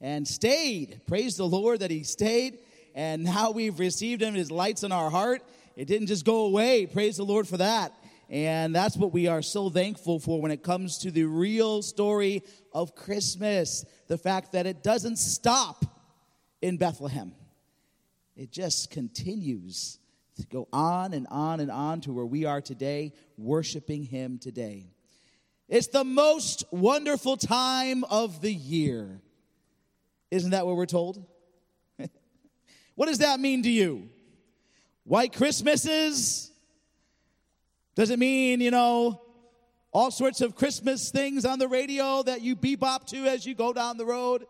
and stayed. Praise the Lord that he stayed. And now we've received him, his lights in our heart. It didn't just go away. Praise the Lord for that. And that's what we are so thankful for when it comes to the real story of Christmas. The fact that it doesn't stop in Bethlehem, it just continues to go on and on and on to where we are today, worshiping Him today. It's the most wonderful time of the year. Isn't that what we're told? what does that mean to you? White Christmases? Does it mean, you know, all sorts of Christmas things on the radio that you bebop to as you go down the road?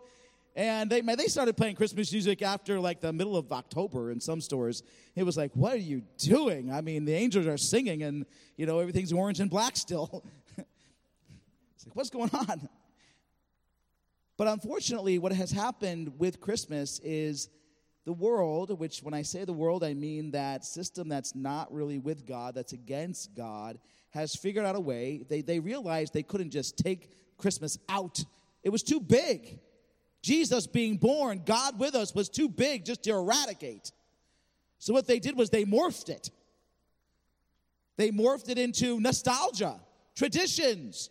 And they, they started playing Christmas music after like the middle of October in some stores. It was like, what are you doing? I mean, the angels are singing and, you know, everything's orange and black still. it's like, what's going on? But unfortunately, what has happened with Christmas is the world, which when I say the world, I mean that system that's not really with God, that's against God, has figured out a way. They, they realized they couldn't just take Christmas out, it was too big. Jesus being born, God with us, was too big just to eradicate. So what they did was they morphed it. They morphed it into nostalgia, traditions.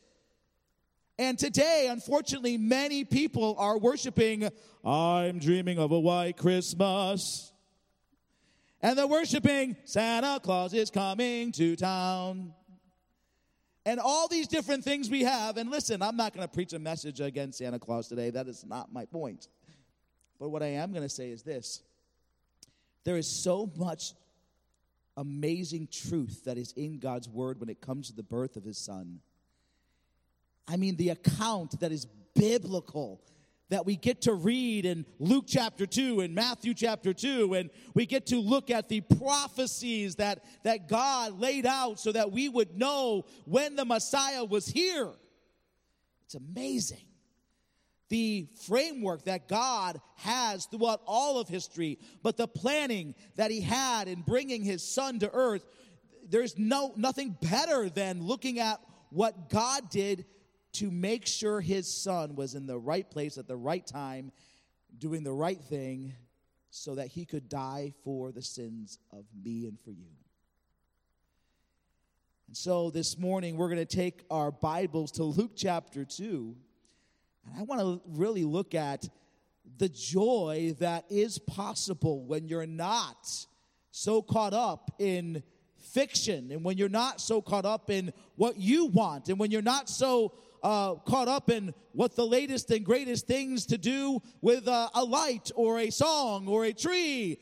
And today, unfortunately, many people are worshiping, I'm dreaming of a white Christmas. And they're worshiping, Santa Claus is coming to town and all these different things we have. And listen, I'm not going to preach a message against Santa Claus today. That is not my point. But what I am going to say is this there is so much amazing truth that is in God's word when it comes to the birth of his son. I mean, the account that is biblical that we get to read in Luke chapter 2 and Matthew chapter 2, and we get to look at the prophecies that, that God laid out so that we would know when the Messiah was here. It's amazing. The framework that God has throughout all of history, but the planning that He had in bringing His Son to earth, there's no, nothing better than looking at what God did to make sure his son was in the right place at the right time, doing the right thing, so that he could die for the sins of me and for you. And so this morning, we're going to take our Bibles to Luke chapter 2. And I want to really look at the joy that is possible when you're not so caught up in fiction and when you're not so caught up in what you want and when you're not so uh, caught up in what the latest and greatest things to do with uh, a light or a song or a tree.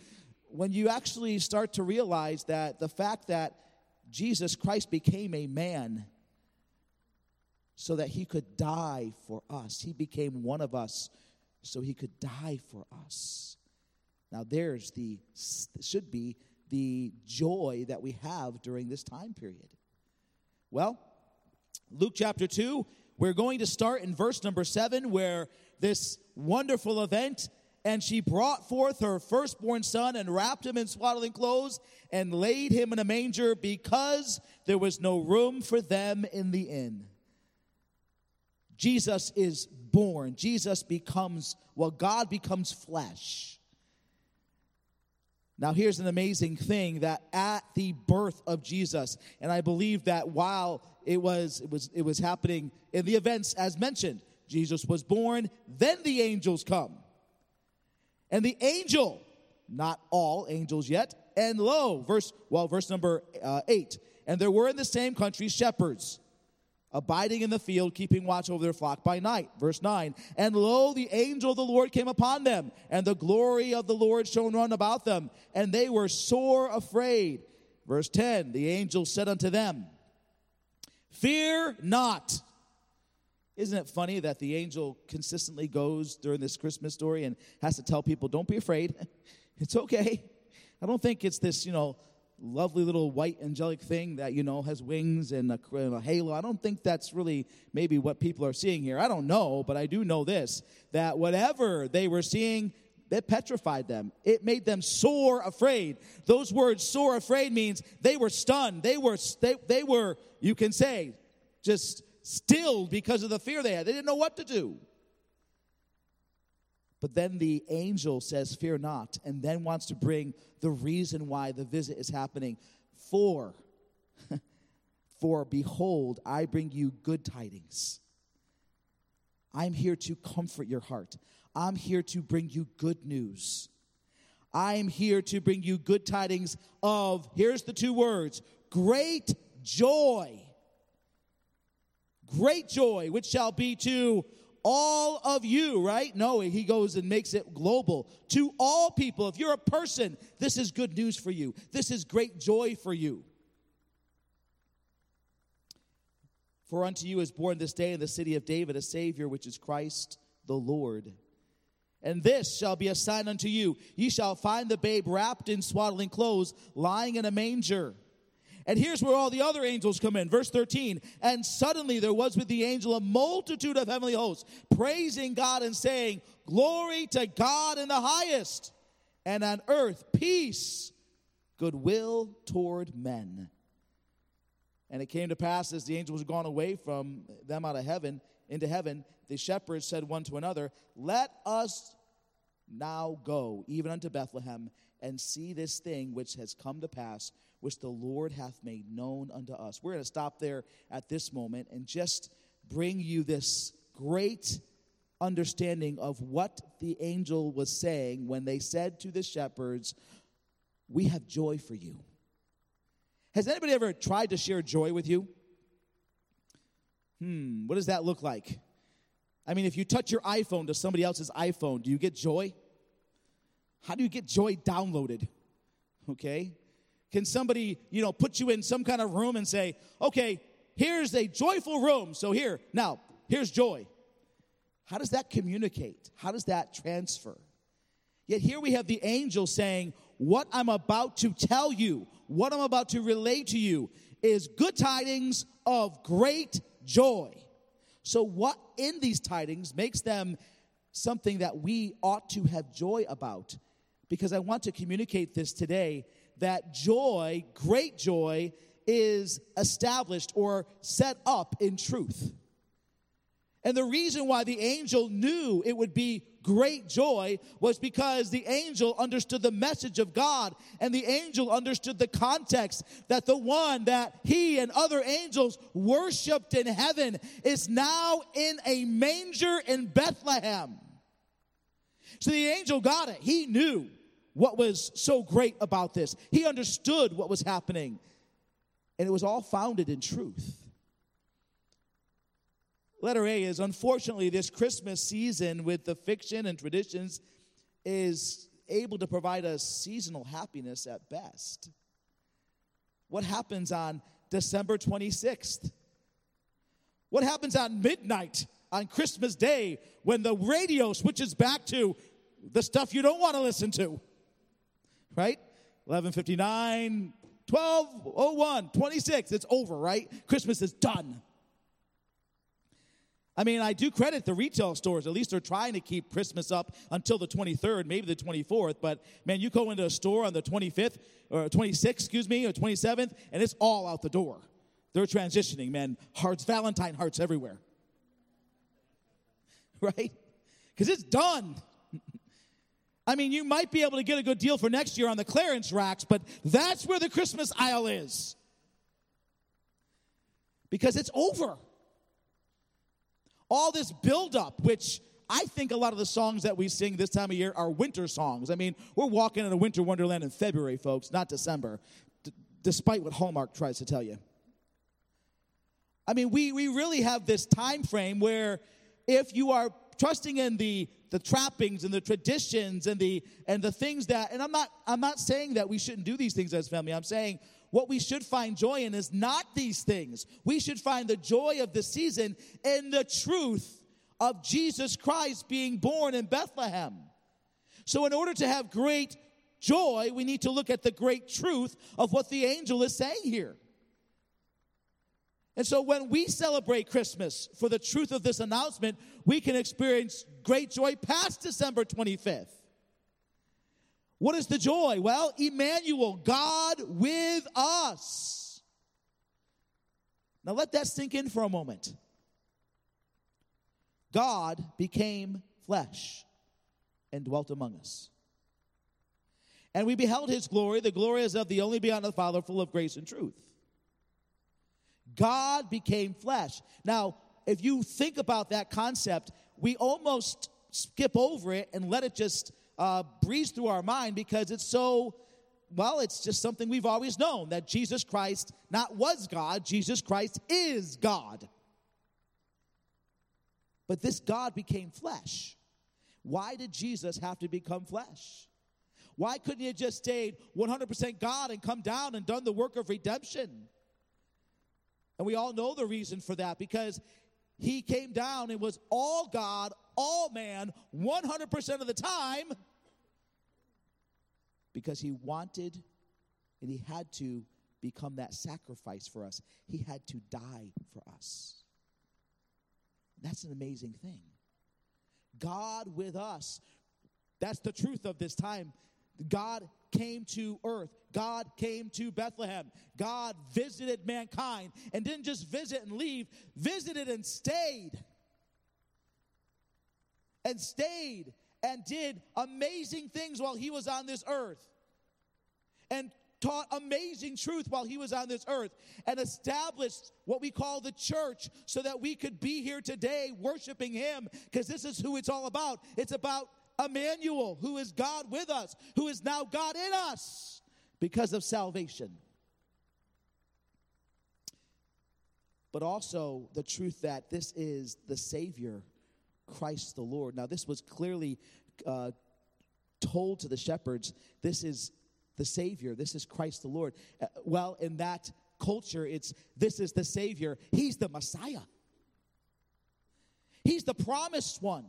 When you actually start to realize that the fact that Jesus Christ became a man so that he could die for us, he became one of us so he could die for us. Now, there's the, should be the joy that we have during this time period. Well, Luke chapter 2 we're going to start in verse number seven, where this wonderful event, and she brought forth her firstborn son and wrapped him in swaddling clothes and laid him in a manger because there was no room for them in the inn. Jesus is born. Jesus becomes, well, God becomes flesh. Now, here's an amazing thing that at the birth of Jesus, and I believe that while it was, it was, it was happening in the events as mentioned, Jesus was born, then the angels come. And the angel, not all angels yet, and lo, verse, well, verse number uh, eight, and there were in the same country shepherds abiding in the field, keeping watch over their flock by night. Verse 9. And lo, the angel of the Lord came upon them, and the glory of the Lord shone round about them, and they were sore afraid. Verse 10. The angel said unto them, Fear not. Isn't it funny that the angel consistently goes during this Christmas story and has to tell people, Don't be afraid. it's okay. I don't think it's this, you know, lovely little white angelic thing that you know has wings and a, and a, halo. I don't think that's really maybe what people are seeing here. I don't know but i do know this that whatever they were seeing it petrified them. It made them sore afraid. Those words sore afraid means they were stunned. They were they, they were you can say just stilled because of the fear they had. They didn't know what to do But then the angel says, Fear not, and then wants to bring the reason why the visit is happening. For, for behold, I bring you good tidings. I'm here to comfort your heart. I'm here to bring you good news. I'm here to bring you good tidings of, here's the two words, great joy. Great joy, which shall be to all of you, right? No, he goes and makes it global to all people. If you're a person, this is good news for you. This is great joy for you. For unto you is born this day in the city of David a Savior, which is Christ the Lord. And this shall be a sign unto you. Ye shall find the babe wrapped in swaddling clothes, lying in a manger. And here's where all the other angels come in. Verse 13. And suddenly there was with the angel a multitude of heavenly hosts, praising God and saying, Glory to God in the highest, and on earth peace, goodwill toward men. And it came to pass as the angels were gone away from them out of heaven into heaven, the shepherds said one to another, Let us now go even unto Bethlehem and see this thing which has come to pass, which the Lord hath made known unto us. We're going to stop there at this moment and just bring you this great understanding of what the angel was saying when they said to the shepherds, We have joy for you. Has anybody ever tried to share joy with you? Hmm, what does that look like? I mean, if you touch your iPhone to somebody else's iPhone, do you get joy? How do you get joy downloaded? Okay? Can somebody, you know, put you in some kind of room and say, okay, here's a joyful room. So here, now, here's joy. How does that communicate? How does that transfer? Yet here we have the angel saying, What I'm about to tell you, what I'm about to relate to you, is good tidings of great joy. So, what in these tidings makes them something that we ought to have joy about? Because I want to communicate this today that joy, great joy, is established or set up in truth. And the reason why the angel knew it would be great joy was because the angel understood the message of God and the angel understood the context that the one that he and other angels worshiped in heaven is now in a manger in Bethlehem. So the angel got it. He knew what was so great about this. He understood what was happening, and it was all founded in truth. Letter A is unfortunately, this Christmas season with the fiction and traditions is able to provide us seasonal happiness at best. What happens on December 26th? What happens on midnight on Christmas Day when the radio switches back to the stuff you don't want to listen to? right? 1159, 1201, 26, it's over, right? Christmas is done. I mean, I do credit the retail stores. At least they're trying to keep Christmas up until the 23rd, maybe the 24th. But man, you go into a store on the 25th or 26th, excuse me, or 27th, and it's all out the door. They're transitioning, man. Hearts, Valentine hearts everywhere. Right? Because it's done. I mean, you might be able to get a good deal for next year on the clearance racks, but that's where the Christmas aisle is. Because it's over. All this buildup, which I think a lot of the songs that we sing this time of year are winter songs. I mean, we're walking in a winter wonderland in February, folks, not December, d- despite what Hallmark tries to tell you. I mean, we, we really have this time frame where if you are trusting in the the trappings and the traditions and the and the things that and I'm not I'm not saying that we shouldn't do these things as family. I'm saying what we should find joy in is not these things. We should find the joy of the season in the truth of Jesus Christ being born in Bethlehem. So in order to have great joy, we need to look at the great truth of what the angel is saying here. And so when we celebrate Christmas for the truth of this announcement, we can experience great joy past December 25th. What is the joy? Well, Emmanuel, God with us. Now let that sink in for a moment. God became flesh. and dwelt among us. And we beheld his glory, the glory is of the only begotten of the Father, full of grace and truth. God became flesh. Now, if you think about that concept, we almost skip over it and let it just uh, breeze through our mind because it's so, well, it's just something we've always known that Jesus Christ not was God, Jesus Christ is God. But this God became flesh. Why did Jesus have to become flesh? Why couldn't he have just stayed 100% God and come down and done the work of redemption? And we all know the reason for that because he came down and was all God, all man, 100% of the time because he wanted and he had to become that sacrifice for us. He had to die for us. That's an amazing thing. God with us. That's the truth of this time. God came to earth. God came to Bethlehem. God visited mankind and didn't just visit and leave, visited and stayed. And stayed and did amazing things while he was on this earth. And taught amazing truth while he was on this earth and established what we call the church so that we could be here today worshiping him because this is who it's all about. It's about Emmanuel, who is God with us, who is now God in us because of salvation. But also the truth that this is the Savior, Christ the Lord. Now, this was clearly uh, told to the shepherds. This is the Savior. This is Christ the Lord. Uh, well, in that culture, it's this is the Savior. He's the Messiah. He's the promised one.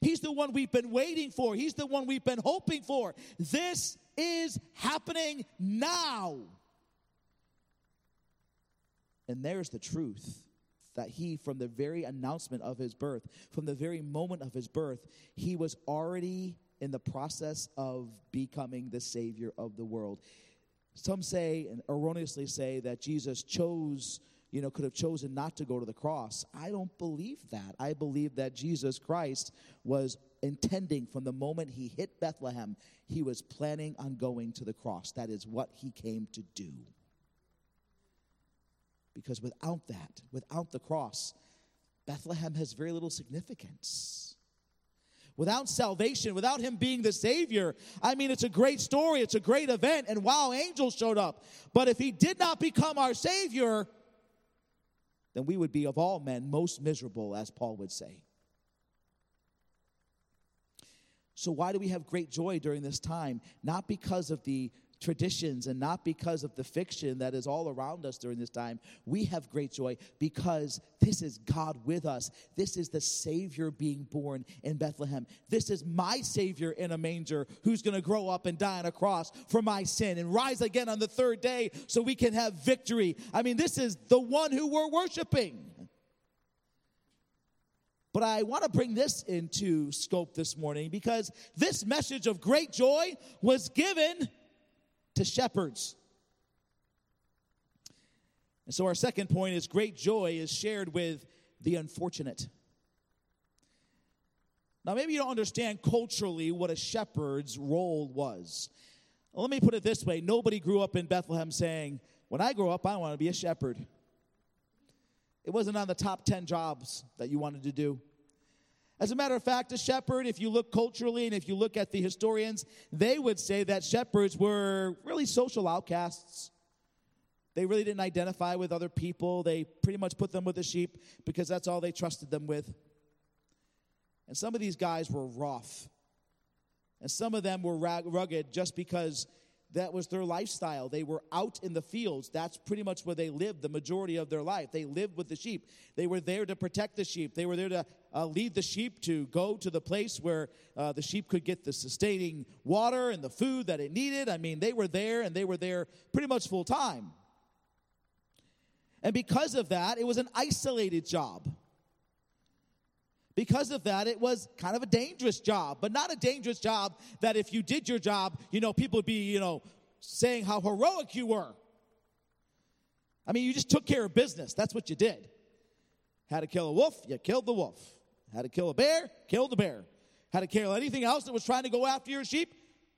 He's the one we've been waiting for. He's the one we've been hoping for. This is happening now. And there's the truth that he, from the very announcement of his birth, from the very moment of his birth, he was already in the process of becoming the Savior of the world. Some say, and erroneously say, that Jesus chose, you know, could have chosen not to go to the cross. I don't believe that. I believe that Jesus Christ was intending from the moment he hit Bethlehem, he was planning on going to the cross. That is what he came to do. Because without that, without the cross, Bethlehem has very little significance without salvation, without him being the Savior. I mean, it's a great story, it's a great event, and wow, angels showed up. But if he did not become our Savior, then we would be of all men most miserable, as Paul would say. So, why do we have great joy during this time? Not because of the traditions and not because of the fiction that is all around us during this time. We have great joy because this is God with us. This is the Savior being born in Bethlehem. This is my Savior in a manger who's going to grow up and die on a cross for my sin and rise again on the third day so we can have victory. I mean, this is the one who we're worshiping. But I want to bring this into scope this morning because this message of great joy was given to shepherds. And so, our second point is great joy is shared with the unfortunate. Now, maybe you don't understand culturally what a shepherd's role was. let me put it this way nobody grew up in Bethlehem saying, When I grow up, I want to be a shepherd. It wasn't on the top 10 jobs that you wanted to do. As a matter of fact, a shepherd, if you look culturally and if you look at the historians, they would say that shepherds were really social outcasts. They really didn't identify with other people. They pretty much put them with the sheep because that's all they trusted them with. And some of these guys were rough. And some of them were rugged just because that was their lifestyle. They were out in the fields. That's pretty much where they lived the majority of their life. They lived with the sheep. They were there to protect the sheep. They were there to uh, lead the sheep to go to the place where uh, the sheep could get the sustaining water and the food that it needed. I mean, they were there and they were there pretty much full time. And because of that, it was an isolated job. Because of that, it was kind of a dangerous job, but not a dangerous job that if you did your job, you know, people would be, you know, saying how heroic you were. I mean, you just took care of business. That's what you did. Had to kill a wolf, you killed the wolf. Had to kill a bear, killed the bear. Had to kill anything else that was trying to go after your sheep?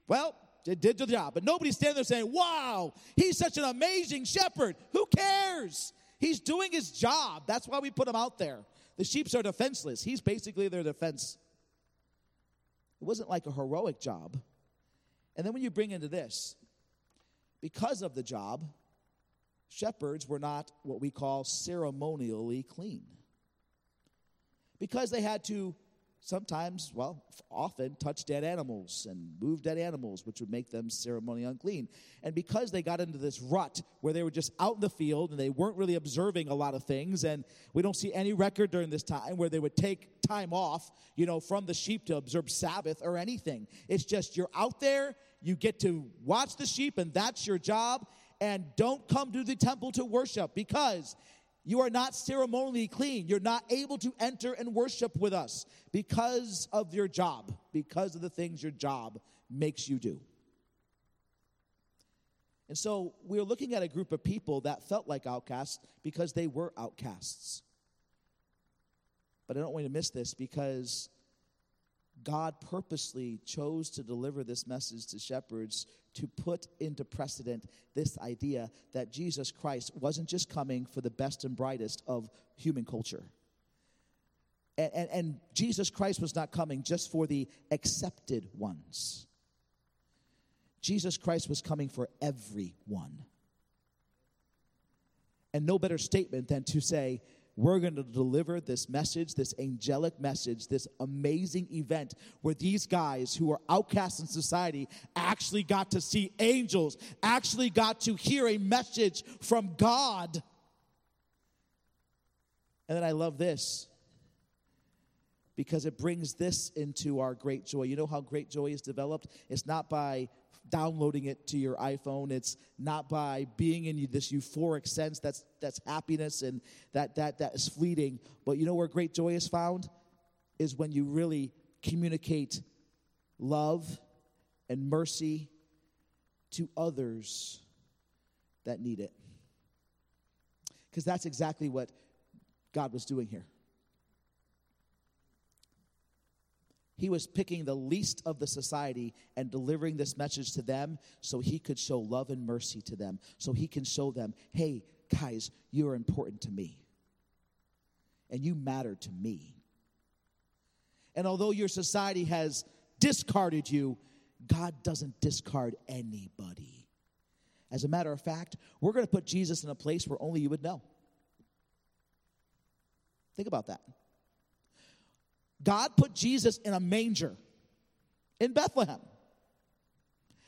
Well, it did the job. But nobody's standing there saying, wow, he's such an amazing shepherd. Who cares? He's doing his job. That's why we put him out there. The sheep are defenseless. He's basically their defense. It wasn't like a heroic job. And then when you bring into this, because of the job, shepherds were not what we call ceremonially clean. Because they had to sometimes, well, often touch dead animals and move dead animals, which would make them ceremonially unclean. And because they got into this rut where they were just out in the field and they weren't really observing a lot of things, and we don't see any record during this time where they would take time off, you know, from the sheep to observe Sabbath or anything. It's just you're out there, you get to watch the sheep, and that's your job. And don't come to the temple to worship because you are not ceremonially clean. You're not able to enter and worship with us because of your job, because of the things your job makes you do. And so we're looking at a group of people that felt like outcasts because they were outcasts. But I don't want you to miss this because God purposely chose to deliver this message to shepherds to put into precedent this idea that Jesus Christ wasn't just coming for the best and brightest of human culture. And, and, and, Jesus Christ was not coming just for the accepted ones. Jesus Christ was coming for everyone. And no better statement than to say, we're going to deliver this message, this angelic message, this amazing event where these guys who are outcasts in society actually got to see angels, actually got to hear a message from God. And then I love this because it brings this into our great joy. You know how great joy is developed? It's not by downloading it to your iPhone. It's not by being in this euphoric sense that's that's happiness and that that that is fleeting. But you know where great joy is found is when you really communicate love and mercy to others that need it. Because that's exactly what God was doing here. He was picking the least of the society and delivering this message to them so he could show love and mercy to them, so he can show them, hey, guys, you are important to me. And you matter to me. And although your society has discarded you, God doesn't discard anybody. As a matter of fact, we're going to put Jesus in a place where only you would know. Think about that. God put Jesus in a manger in Bethlehem.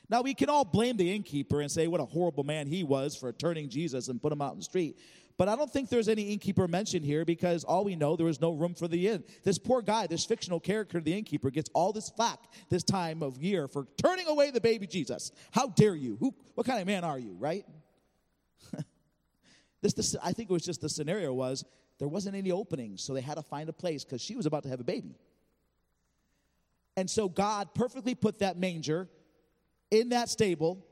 Now, we can all blame the innkeeper and say what a horrible man he was for turning Jesus and put him out in the street. But I don't think there's any innkeeper mentioned here because all we know there was no room for the inn. This poor guy, this fictional character, the innkeeper, gets all this flack this time of year for turning away the baby Jesus. How dare you? Who, what kind of man are you, right? this, this, I think it was just the scenario was there wasn't any openings, so they had to find a place because she was about to have a baby. And so God perfectly put that manger in that stable,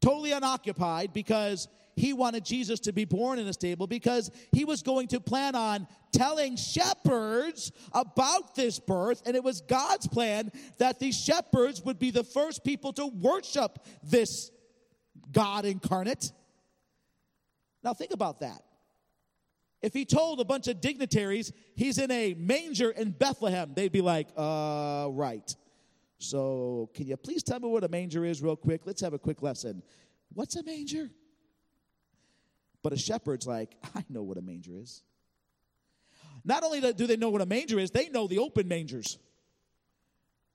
totally unoccupied, because he wanted Jesus to be born in a stable because he was going to plan on telling shepherds about this birth. And it was God's plan that these shepherds would be the first people to worship this God incarnate. Now, think about that. If he told a bunch of dignitaries he's in a manger in Bethlehem, they'd be like, uh, right. So, can you please tell me what a manger is, real quick? Let's have a quick lesson. What's a manger? But a shepherd's like, I know what a manger is. Not only do they know what a manger is, they know the open mangers.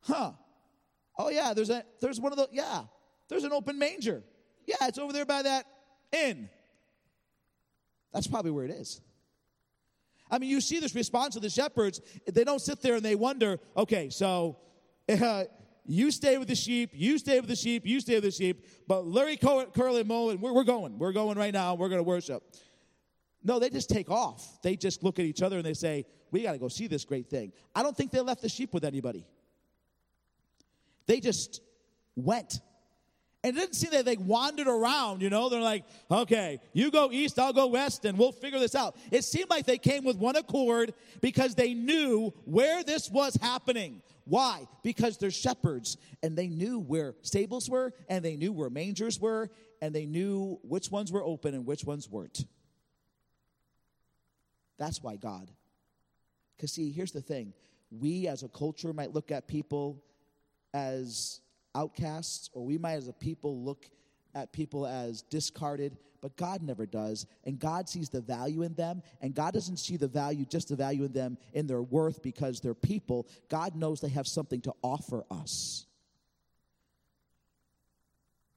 Huh. Oh, yeah, there's, a, there's one of those. Yeah, there's an open manger. Yeah, it's over there by that inn. That's probably where it is. I mean, you see this response of the shepherds. They don't sit there and they wonder, okay, so uh, you stay with the sheep, you stay with the sheep, you stay with the sheep, but Larry, Curly, Mullen, we're, we're going. We're going right now. We're going to worship. No, they just take off. They just look at each other and they say, we got to go see this great thing. I don't think they left the sheep with anybody. They just went. And it didn't seem that they wandered around, you know. They're like, okay, you go east, I'll go west, and we'll figure this out. It seemed like they came with one accord because they knew where this was happening. Why? Because they're shepherds and they knew where stables were and they knew where mangers were and they knew which ones were open and which ones weren't. That's why God. Because, see, here's the thing we as a culture might look at people as outcasts, or we might as a people look at people as discarded, but God never does. And God sees the value in them, and God doesn't see the value, just the value in them in their worth because they're people. God knows they have something to offer us.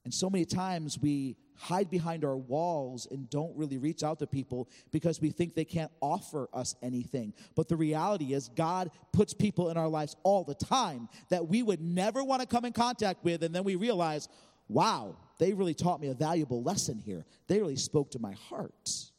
And so many times we hide behind our walls and don't really reach out to people because we think they can't offer us anything. But the reality is, God puts people in our lives all the time that we would never want to come in contact with, and then we realize, wow, they really taught me a valuable lesson here. They really spoke to my heart.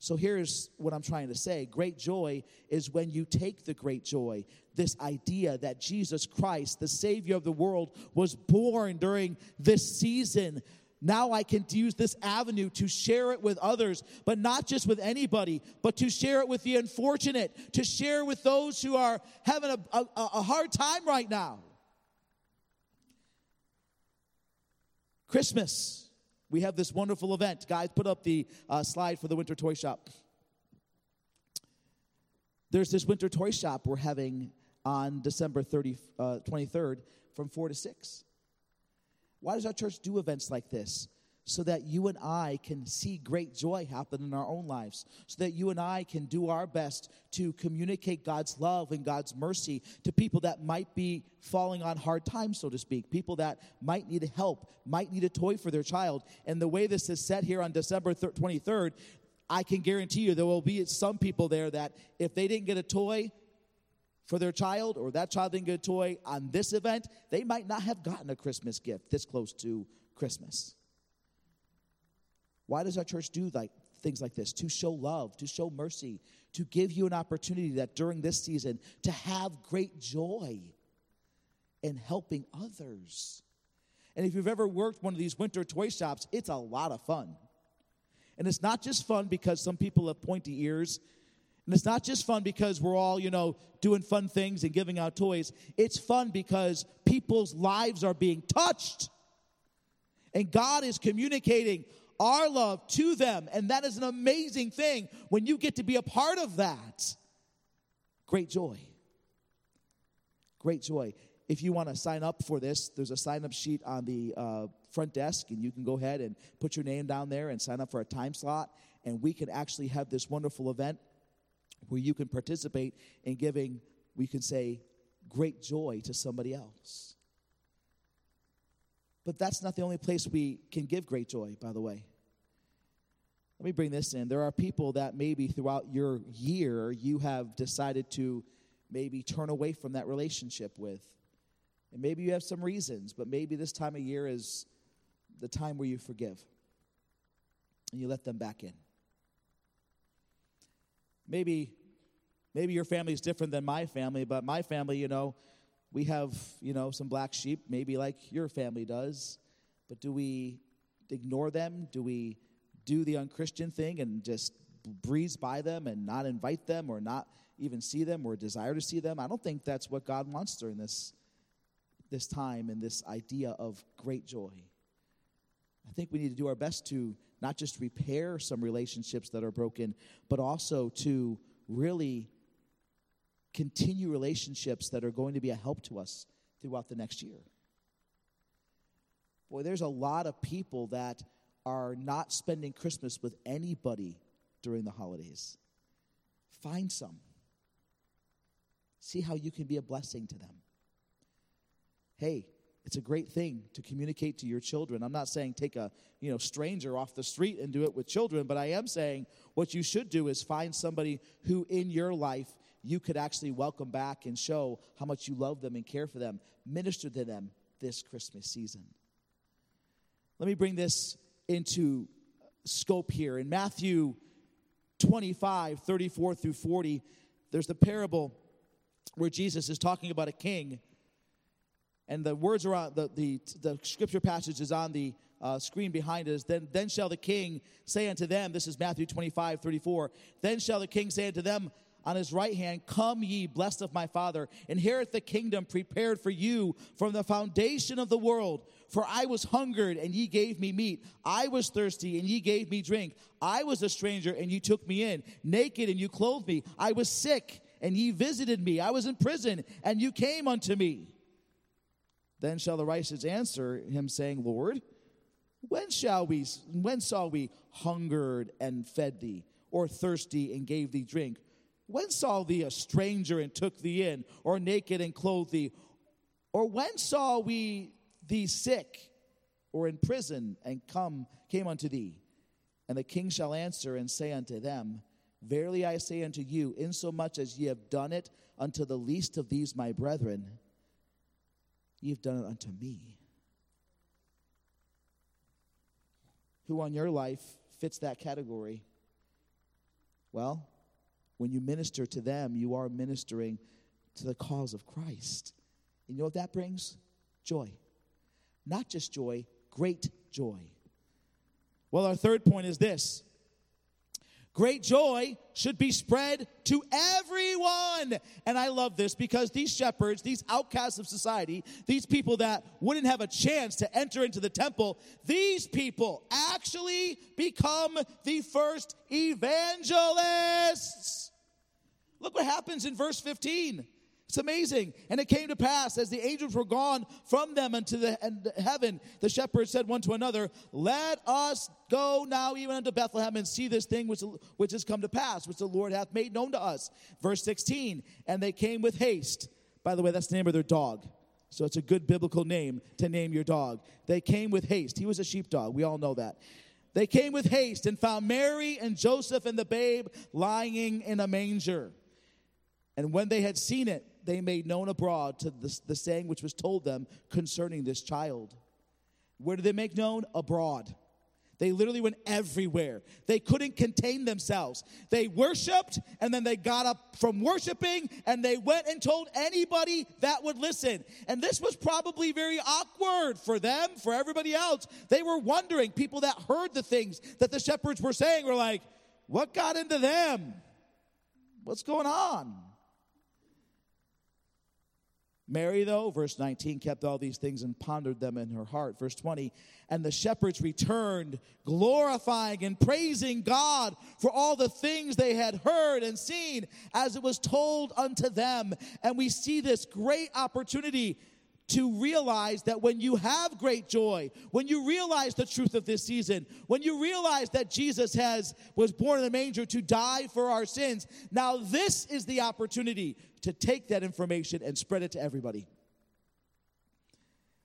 So here's what I'm trying to say great joy is when you take the great joy, this idea that Jesus Christ, the Savior of the world, was born during this season. Now I can use this avenue to share it with others, but not just with anybody, but to share it with the unfortunate, to share with those who are having a, a, a hard time right now. Christmas, we have this wonderful event. Guys, put up the uh, slide for the winter toy shop. There's this winter toy shop we're having on December 30, uh, 23rd from 4 to 6. Why does our church do events like this? So that you and I can see great joy happen in our own lives, so that you and I can do our best to communicate God's love and God's mercy to people that might be falling on hard times, so to speak, people that might need help, might need a toy for their child. And the way this is set here on December 23rd, I can guarantee you there will be some people there that if they didn't get a toy, for their child or that child didn't get a toy on this event, they might not have gotten a Christmas gift this close to Christmas. Why does our church do like things like this? To show love, to show mercy, to give you an opportunity that during this season to have great joy in helping others. And if you've ever worked one of these winter toy shops, it's a lot of fun. And it's not just fun because some people have pointy ears. And it's not just fun because we're all, you know, doing fun things and giving out toys. It's fun because people's lives are being touched. And God is communicating our love to them. And that is an amazing thing when you get to be a part of that. Great joy. Great joy. If you want to sign up for this, there's a sign up sheet on the uh, front desk, and you can go ahead and put your name down there and sign up for a time slot. And we can actually have this wonderful event where you can participate in giving, we can say, great joy to somebody else. But that's not the only place we can give great joy, by the way. Let me bring this in. There are people that maybe throughout your year you have decided to maybe turn away from that relationship with. And maybe you have some reasons, but maybe this time of year is the time where you forgive and you let them back in. Maybe maybe your family is different than my family, but my family, you know, we have, you know, some black sheep, maybe like your family does, but do we ignore them? Do we do the unchristian thing and just breeze by them and not invite them or not even see them or desire to see them? I don't think that's what God wants during this this time and this idea of great joy. I think we need to do our best to not just repair some relationships that are broken, but also to really continue relationships that are going to be a help to us throughout the next year. Boy, there's a lot of people that are not spending Christmas with anybody during the holidays. Find some. See how you can be a blessing to them. Hey, it's a great thing to communicate to your children. I'm not saying take a, you know, stranger off the street and do it with children, but I am saying what you should do is find somebody who in your life you could actually welcome back and show how much you love them and care for them. Minister to them this Christmas season. Let me bring this into scope here. In Matthew 25, 34 through 40, there's the parable where Jesus is talking about a king. And the words are on the, the, the scripture passage is on the uh, screen behind us. Then, then shall the king say unto them, this is Matthew 25, 34, then shall the king say unto them, on his right hand, Come ye, blessed of my Father, inherit the kingdom prepared for you from the foundation of the world. For I was hungered, and ye gave me meat. I was thirsty, and ye gave me drink. I was a stranger, and ye took me in. Naked, and you clothed me. I was sick, and ye visited me. I was in prison, and you came unto me. Then shall the righteous answer him, saying, Lord, when shall we, when saw we hungered and fed thee, or thirsty and gave thee drink? When saw thee a stranger and took thee in, or naked and clothed thee? Or when saw we thee sick, or in prison and come came unto thee? And the king shall answer and say unto them, Verily I say unto you, insomuch as ye have done it unto the least of these my brethren, ye have done it unto me. who on your life fits that category? Well, when you minister to them, you are ministering to the cause of Christ. And you know what that brings? Joy. Not just joy, great joy. Well, our third point is this Great joy should be spread to everyone. And I love this because these shepherds, these outcasts of society, these people that wouldn't have a chance to enter into the temple, these people actually become the first evangelists. Look what happens in verse 15. It's amazing. And it came to pass as the angels were gone from them into the and heaven, the shepherds said one to another, Let us go now even unto Bethlehem and see this thing which, which has come to pass, which the Lord hath made known to us. Verse 16, and they came with haste. By the way, that's the name of their dog. So it's a good biblical name to name your dog. They came with haste. He was a sheepdog. We all know that. They came with haste and found Mary and Joseph and the babe lying in a manger. And when they had seen it, they made known abroad to the, the saying which was told them concerning this child. Where did they make known? Abroad. They literally went everywhere. They couldn't contain themselves. They worshiped and then they got up from worshiping and they went and told anybody that would listen. And this was probably very awkward for them, for everybody else. They were wondering, people that heard the things that the shepherds were saying were like, what got into them? What's going on? Mary, though, verse 19, kept all these things and pondered them in her heart. Verse 20, and the shepherds returned, glorifying and praising God for all the things they had heard and seen as it was told unto them. And we see this great opportunity to realize that when you have great joy, when you realize the truth of this season, when you realize that Jesus has was born in a manger to die for our sins, now this is the opportunity to take that information and spread it to everybody.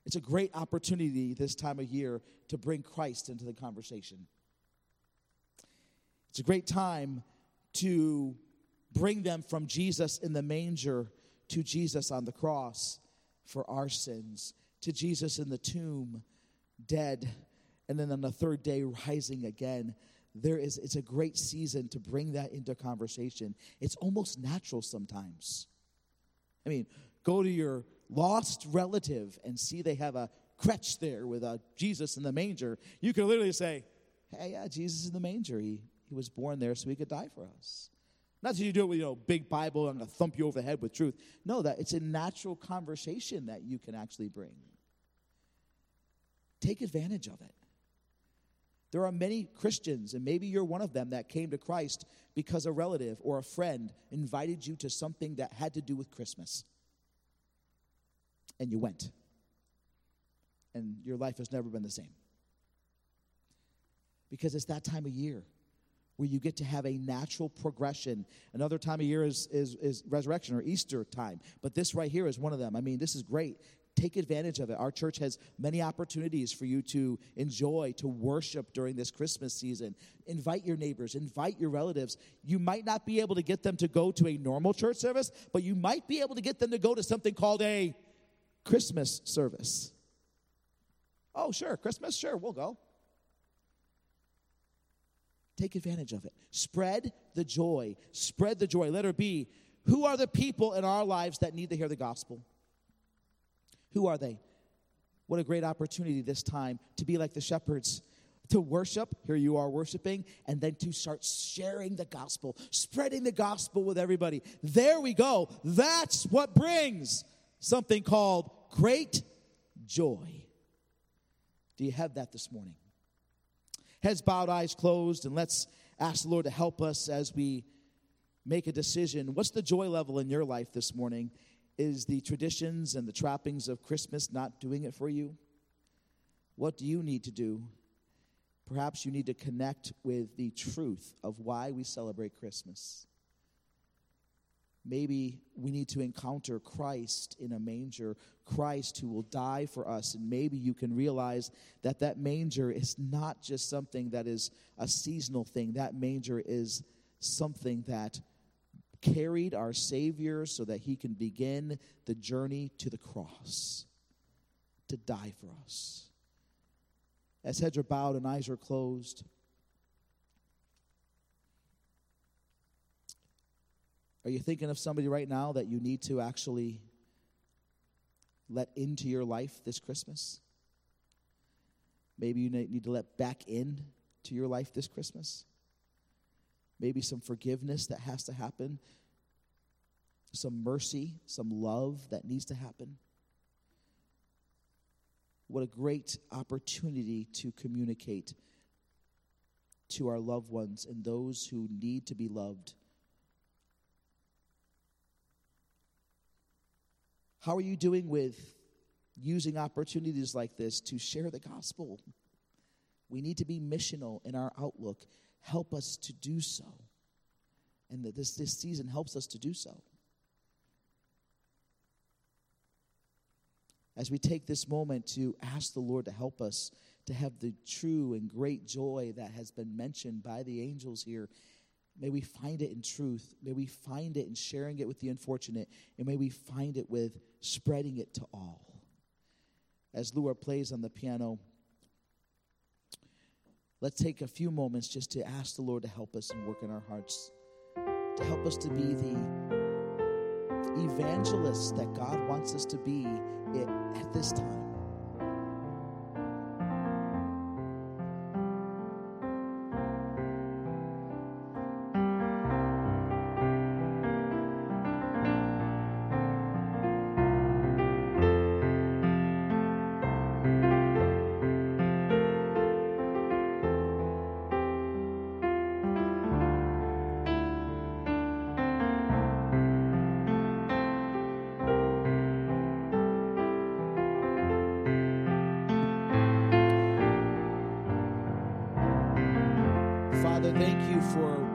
It's a great opportunity this time of year to bring Christ into the conversation. It's a great time to bring them from Jesus in the manger to Jesus on the cross for our sins, to Jesus in the tomb, dead, and then on the third day rising again. There is it's a great season to bring that into conversation. It's almost natural sometimes. I mean, go to your lost relative and see they have a crutch there with a Jesus in the manger. You can literally say, Hey, yeah, Jesus in the manger. He, he was born there so he could die for us. Not that you do it with, you know, big Bible, I'm going to thump you over the head with truth. No, that it's a natural conversation that you can actually bring. Take advantage of it. There are many Christians, and maybe you're one of them, that came to Christ because a relative or a friend invited you to something that had to do with Christmas. And you went. And your life has never been the same. Because it's that time of year where you get to have a natural progression. Another time of year is, is, is resurrection or Easter time, but this right here is one of them. I mean, this is great. Take advantage of it. Our church has many opportunities for you to enjoy, to worship during this Christmas season. Invite your neighbors, invite your relatives. You might not be able to get them to go to a normal church service, but you might be able to get them to go to something called a Christmas service. Oh, sure, Christmas? Sure, we'll go. Take advantage of it. Spread the joy. Spread the joy. Let her be. Who are the people in our lives that need to hear the gospel? Who are they? What a great opportunity this time to be like the shepherds. to worship. Here you are worshiping, and then to start sharing the gospel, spreading the gospel with everybody. There we go. That's what brings something called great joy. Do you have that this morning? Heads bowed, eyes closed, and let's ask the Lord to help us as we make a decision. What's the joy level in your life this morning? Is the traditions and the trappings of Christmas not doing it for you? What do you need to do? Perhaps you need to connect with the truth of why we celebrate Christmas. Maybe we need to encounter Christ in a manger, Christ who will die for us. And maybe you can realize that that manger is not just something that is a seasonal thing, that manger is something that carried our Savior so that he can begin the journey to the cross to die for us. As heads are bowed and eyes are closed, Are you thinking of somebody right now that you need to actually let into your life this Christmas? Maybe you need to let back in to your life this Christmas. Maybe some forgiveness that has to happen, some mercy, some love that needs to happen. What a great opportunity to communicate to our loved ones and those who need to be loved How are you doing with using opportunities like this to share the gospel? We need to be missional in our outlook. Help us to do so. And that this, this season helps us to do so. As we take this moment to ask the Lord to help us to have the true and great joy that has been mentioned by the angels here May we find it in truth. May we find it in sharing it with the unfortunate. And may we find it with spreading it to all. As Lua plays on the piano, let's take a few moments just to ask the Lord to help us and work in our hearts, to help us to be the evangelists that God wants us to be at this time.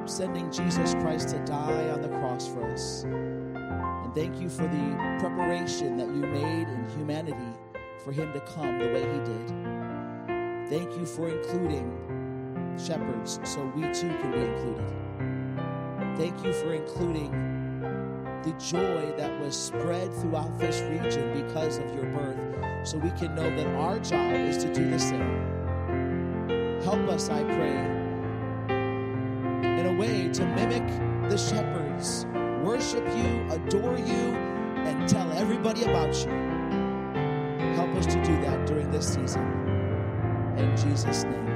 Sending Jesus Christ to die on the cross for us. And thank you for the preparation that you made in humanity for him to come the way he did. Thank you for including shepherds so we too can be included. Thank you for including the joy that was spread throughout this region because of your birth so we can know that our job is to do the same. Help us, I pray way to mimic the shepherds, worship you, adore you, and tell everybody about you. Help us to do that during this season. In Jesus' name.